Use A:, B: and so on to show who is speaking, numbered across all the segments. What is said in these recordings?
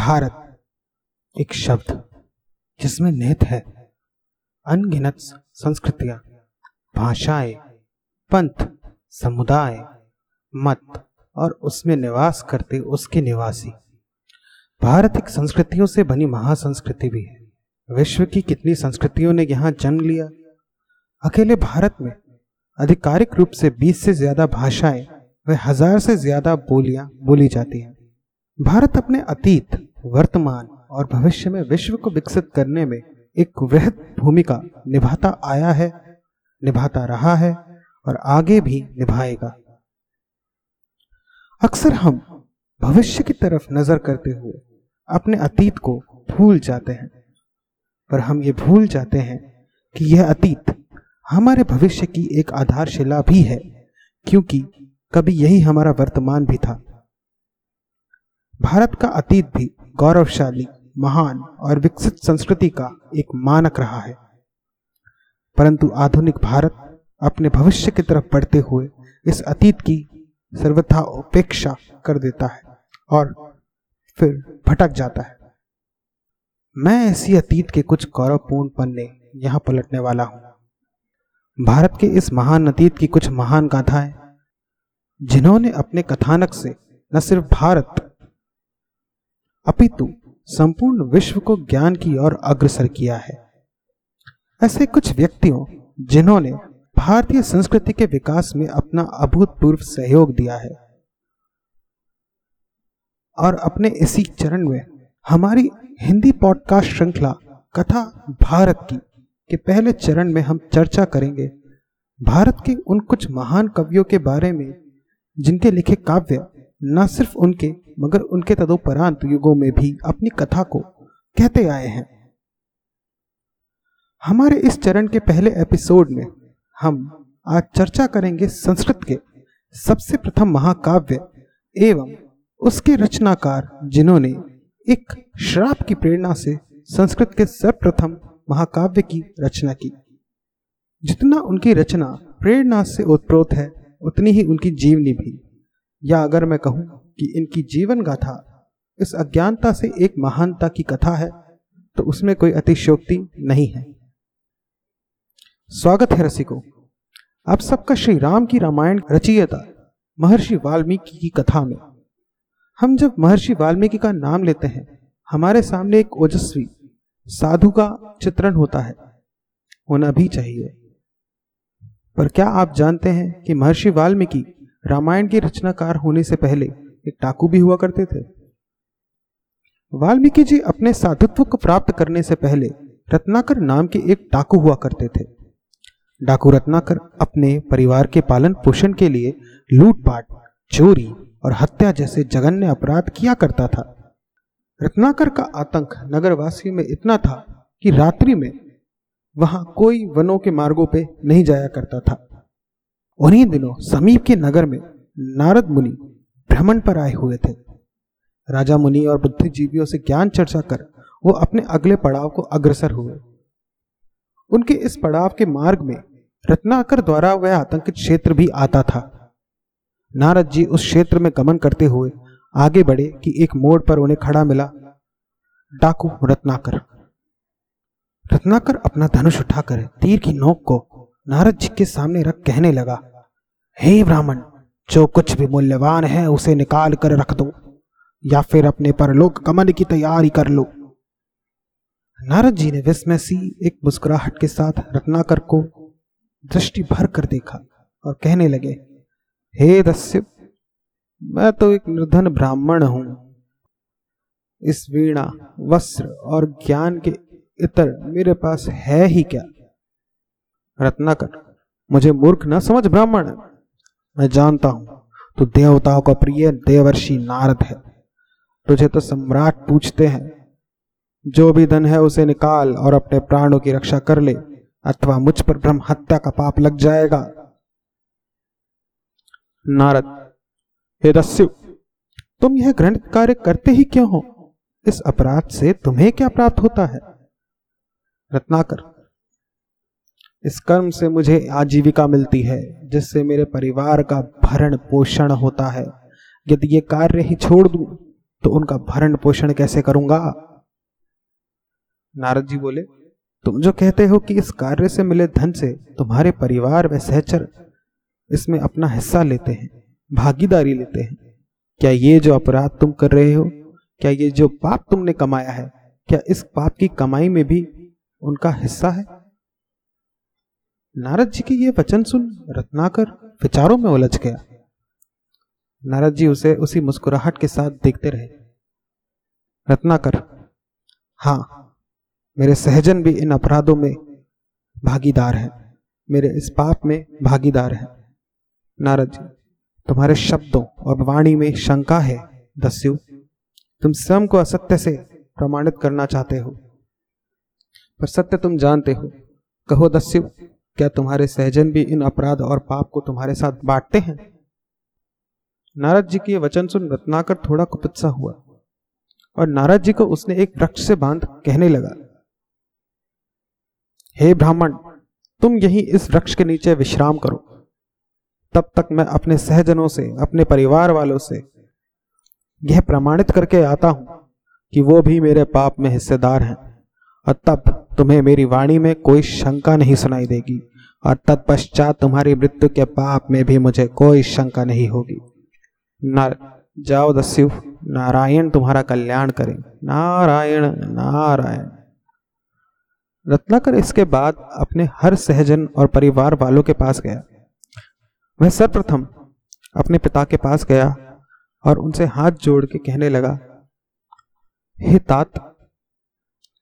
A: भारत एक शब्द जिसमें निहित है। अनगिनत संस्कृतियाँ, भाषाएँ, पंथ, समुदाय, मत और उसमें निवास करते उसके निवासी। भारत एक संस्कृतियों से बनी महासंस्कृति भी है। विश्व की कितनी संस्कृतियों ने यहाँ जन्म लिया? अकेले भारत में आधिकारिक रूप से 20 से ज़्यादा भाषाएँ व हज़ार से ज़्यादा बोलियाँ बोली जाती हैं। भारत अपने अतीत वर्तमान और भविष्य में विश्व को विकसित करने में एक वृहद भूमिका निभाता आया है, निभाता रहा है और आगे भी निभाएगा। अक्सर हम भविष्य की तरफ़ नज़र करते हुए अपने अतीत को भूल जाते हैं, पर हम ये भूल जाते हैं कि यह अतीत हमारे भविष्य की एक आधारशिला भी है, क्योंकि कभी यही हमारा वर्तमान भी था। भारत का अतीत भी गौरवशाली, महान और विकसित संस्कृति का एक मानक रहा है। परंतु आधुनिक भारत अपने भविष्य की तरफ़ बढ़ते हुए इस अतीत की सर्वथा उपेक्षा कर देता है और फिर भटक जाता है। मैं ऐसी अतीत के कुछ गौरवपूर्ण पन्ने यहाँ पलटने वाला हूँ। भारत के इस महान अतीत की कुछ महान गाथाएँ, जिन्होंने अपने कथानक से न सिर्फ़ भारत अपितु संपूर्ण विश्व को ज्ञान की ओर अग्रसर किया है। ऐसे कुछ व्यक्तियों, जिन्होंने भारतीय संस्कृति के विकास में अपना अभूतपूर्व सहयोग दिया है और अपने इसी चरण में हमारी हिंदी पॉडकास्ट श्रृंखला कथा भारत की, के पहले चरण में हम चर्चा करेंगे भारत के उन कुछ महान कवियों के बारे में, जिनके लिखे काव्य न सिर्फ़ उनके, मगर उनके तदोपरांत युगों में भी अपनी कथा को कहते आए हैं। हमारे इस चरण के पहले एपिसोड में हम आज चर्चा करेंगे संस्कृत के सबसे प्रथम महाकाव्य एवं उसके रचनाकार जिन्होंने एक श्राप की प्रेरणा से संस्कृत के सर्वप्रथम महाकाव्य की रचना की। जितना उनकी रचना प्रेरणा से उत्प्रोत है, उतनी ही उनकी जीवनी भी। या अगर मैं कहूँ कि इनकी जीवन गाथा इस अज्ञानता से एक महानता की कथा है तो उसमें कोई अतिशोक्ति नहीं है। स्वागत है रसिको। आप सबका श्री राम की रामायण रचयिता महर्षि वाल्मीकि की कथा में। हम जब महर्षि वाल्मीकि का नाम लेते हैं, हमारे सामने एक ओजस्वी, साधु का चित्रण होता है। होना भी चाहिए। पर क्या आप जानते हैं कि महर्षि वाल्मीकि रामायण के रचनाकार होने से पहले एक टाकू भी हुआ करते थे। वाल्मीकि जी अपने साधुत्व को प्राप्त करने से पहले रत्नाकर नाम के एक डाकू हुआ करते थे। डाकू रत्नाकर अपने परिवार के पालन पोषण के लिए लूटपाट, चोरी और हत्या जैसे जघन्य अपराध किया करता था। रत्नाकर का आतंक नगरवासियों में इतना था कि रात्रि में वहाँ कोई वनों के मार्गों पे नहीं जाया करता था। उन्हीं दिनों समीप के नगर में नारद मुनि भ्रमण पर आए हुए थे। राजा मुनि और बुद्धिजीवियों से ज्ञान चर्चा कर वो अपने अगले पड़ाव को अग्रसर हुए। उनके इस पड़ाव के मार्ग में रत्नाकर द्वारा वह आतंकित क्षेत्र भी आता था। नारद जी उस क्षेत्र में गमन करते हुए आगे बढ़े कि एक मोड़ पर उन्हें खड़ा मिला, डाकू रत्नाकर। रत्नाकर अपना धनुष उठाकर तीर की नोक को नारद जी के सामने रख कहने लगा हे ब्राह्मण, जो कुछ भी मूल्यवान है, उसे निकाल कर रख दो, या फिर अपने परलोक गमन की तैयारी कर लो। नारद जी ने विस्मय सी एक मुस्कुराहट के साथ रत्नाकर को दृष्टि भर कर देखा और कहने लगे, हे दस्यु, मैं तो एक निर्धन ब्राह्मण हूँ। इस वीणा, वस्त्र और ज्ञान के इतर मेरे पास है ही क्या? रत्नाकर, मुझे मूर्ख ना समझ ब्राह्मण। मैं जानता हूँ, तू देवताओं का प्रिय देवर्षि नारद है। तुझे तो सम्राट पूछते हैं, जो भी धन है उसे निकाल और अपने प्राणों की रक्षा कर ले, अथवा मुझ पर ब्रह्म हत्या का पाप लग जाएगा। नारद, हे दस्यु, तुम यह ग्रंथ कार्य करते ही क्यों हो? इस अपराध से तुम्हें क्या प्राप्त होता है? रत्नाकर इस कर्म से मुझे आजीविका मिलती है, जिससे मेरे परिवार का भरण पोषण होता है। यदि ये कार्य ही छोड़ दूँ तो उनका भरण पोषण कैसे करूँगा? नारद जी बोले, तुम जो कहते हो कि इस कार्य से मिले धन से तुम्हारे परिवार व सहचर इसमें अपना हिस्सा लेते हैं, भागीदारी लेते हैं। क्या ये जो अपराध तुम कर रहे हो, क्या ये जो पाप तुमने कमाया है, क्या इस पाप की कमाई में भी उनका हिस्सा है? नारद जी के ये वचन सुन रत्नाकर विचारों में उलझ गया। नारद जी उसे उसी मुस्कुराहट के साथ देखते रहे। रत्नाकर, हाँ, मेरे सहजन भी इन अपराधों में भागीदार है। मेरे इस पाप में भागीदार है। नारद जी, तुम्हारे शब्दों और वाणी में शंका है, दस्यु। तुम स्वयं को असत्य से प्रमाणित करना चाहते हो। पर सत्य तुम जानते हो। कहो, दस्यु क्या तुम्हारे सहजन भी इन अपराध और पाप को तुम्हारे साथ बांटते हैं? नारद जी के वचन सुन रत्नाकर थोड़ा कुपित्सा हुआ और नारद जी को उसने एक वृक्ष से बाँध कहने लगा, हे ब्राह्मण, तुम यही इस वृक्ष के नीचे विश्राम करो। तब तक मैं अपने सहजनों से, अपने परिवार वालों से यह प्रमाणित करके आता हूँ कि वो भी मेरे पाप में हिस्सेदार हैं। और तब तुम्हें मेरी वाणी में कोई शंका नहीं सुनाई देगी। और तत्पश्चात तुम्हारी मृत्यु के पाप में भी मुझे कोई शंका नहीं होगी। न, जाओ दस्यु नारायण तुम्हारा कल्याण करें। नारायण नारायण। रत्नाकर इसके बाद अपने हर सहजन और परिवार वालों के पास गया। वह सर्वप्रथम अपने पिता के पास गया और उनसे हाथ जोड़ के कहने लगा, हे तात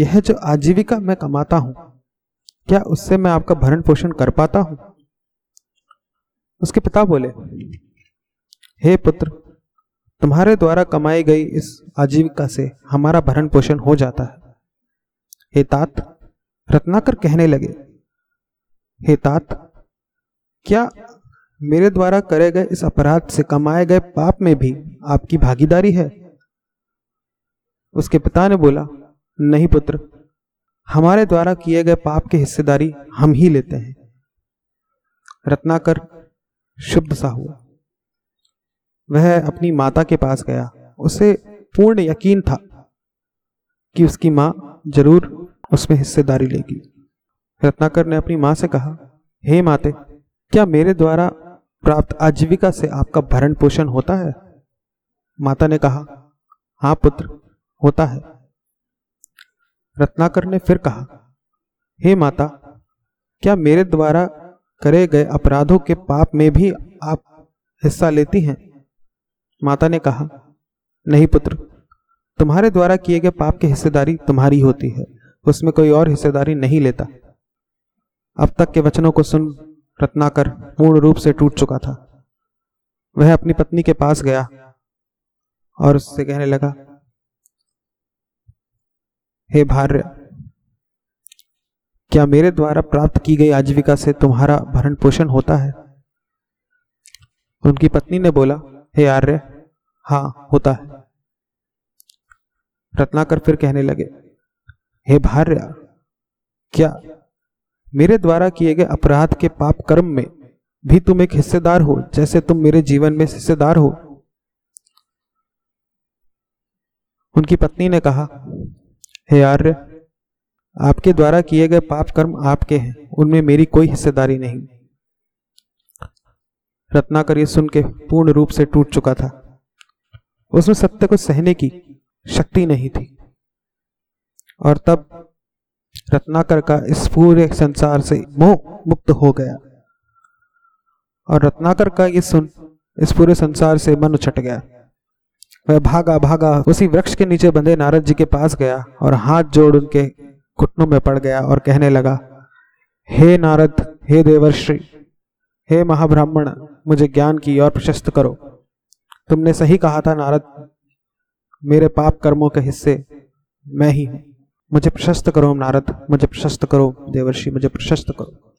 A: यह जो आजीविका मैं कमाता हूँ, क्या उससे मैं आपका भरण पोषण कर पाता हूँ? उसके पिता बोले, हे पुत्र, तुम्हारे द्वारा कमाई गई इस आजीविका से हमारा भरण पोषण हो जाता है। हे तात, रत्नाकर कहने लगे, हे तात, क्या मेरे द्वारा करे गए इस अपराध से कमाए गए पाप में भी आपकी भागीदारी है? उसके पिता ने बोला नहीं पुत्र, हमारे द्वारा किए गए पाप की हिस्सेदारी हम ही लेते हैं। रत्नाकर शुद्ध सा हुआ। वह अपनी माता के पास गया। उसे पूर्ण यकीन था कि उसकी माँ ज़रूर उसमें हिस्सेदारी लेगी। रत्नाकर ने अपनी माँ से कहा, हे hey माते, क्या मेरे द्वारा प्राप्त आजीविका से आपका भरण पोषण होता है? माता ने कहा, हाँ पुत्र, होता है। रत्नाकर ने फिर कहा, हे माता, क्या मेरे द्वारा करे गए अपराधों के पाप में भी आप हिस्सा लेती हैं? माता ने कहा, नहीं पुत्र, तुम्हारे द्वारा किए गए पाप की हिस्सेदारी तुम्हारी होती है, उसमें कोई और हिस्सेदारी नहीं लेता। अब तक के वचनों को सुन रत्नाकर पूर्ण रूप से टूट चुका था। वह अपनी पत्नी के पास गया और उससे कहने लगा हे भार्य, क्या मेरे द्वारा प्राप्त की गई आजीविका से तुम्हारा भरण पोषण होता है? उनकी पत्नी ने बोला, हे आर्य हाँ होता है। रत्नाकर फिर कहने लगे, हे भार्य, क्या मेरे द्वारा किए गए अपराध के पाप कर्म में भी तुम एक हिस्सेदार हो, जैसे तुम मेरे जीवन में हिस्सेदार हो? उनकी पत्नी ने कहा हे आर्य, आपके द्वारा किए गए पाप कर्म आपके हैं, उनमें मेरी कोई हिस्सेदारी नहीं। रत्नाकर ये सुन के पूर्ण रूप से टूट चुका था। उसमें सत्य को सहने की शक्ति नहीं थी। और तब रत्नाकर का इस पूरे संसार से मोह मुक्त हो गया। और रत्नाकर का ये सुन इस पूरे संसार से मन उछट गया। वह भागा भागा उसी वृक्ष के नीचे बंधे नारद जी के पास गया और हाथ जोड़ उनके घुटनों में पड़ गया और कहने लगा, हे नारद, हे देवर्षि, हे महाब्राह्मण, मुझे ज्ञान की और प्रशस्त करो। तुमने सही कहा था नारद, मेरे पाप कर्मों के हिस्से मैं ही हूँ। मुझे प्रशस्त करो नारद, मुझे प्रशस्त करो देवर्षि, मुझे प्रशस्त करो।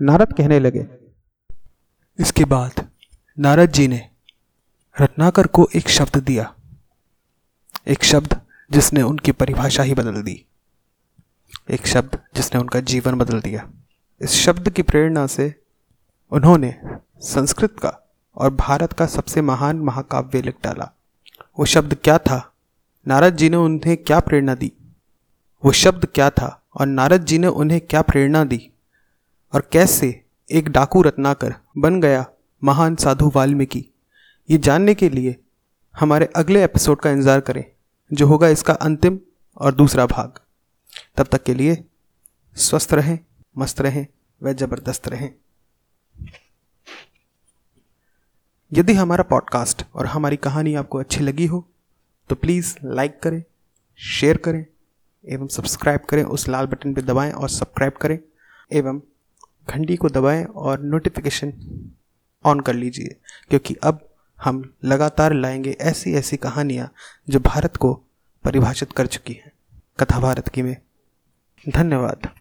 A: नारद कहने लगे।
B: इसके बाद नारद जी ने रत्नाकर को एक शब्द दिया। एक शब्द जिसने उनकी परिभाषा ही बदल दी। एक शब्द जिसने उनका जीवन बदल दिया। इस शब्द की प्रेरणा से उन्होंने संस्कृत का और भारत का सबसे महान महाकाव्य लिख डाला। वो शब्द क्या था? नारद जी ने उन्हें क्या प्रेरणा दी? वो शब्द क्या था? और नारद जी ने उन्हें क्या प्रेरणा दी? और कैसे एक डाकू रत्नाकर बन गया महान साधु वाल्मीकि? ये जानने के लिए हमारे अगले एपिसोड का इंतज़ार करें, जो होगा इसका अंतिम और दूसरा भाग। तब तक के लिए स्वस्थ रहें, मस्त रहें व ज़बरदस्त रहें। यदि हमारा पॉडकास्ट और हमारी कहानी आपको अच्छी लगी हो तो प्लीज़ लाइक करें शेयर करें, एवं सब्सक्राइब करें, उस लाल बटन पर दबाएँ और सब्सक्राइब करें, एवं घंटी को दबाएँ और नोटिफिकेशन ऑन कर लीजिए, क्योंकि अब हम लगातार लाएँगे ऐसी ऐसी कहानियाँ जो भारत को परिभाषित कर चुकी हैं। कथा भारत की में। धन्यवाद।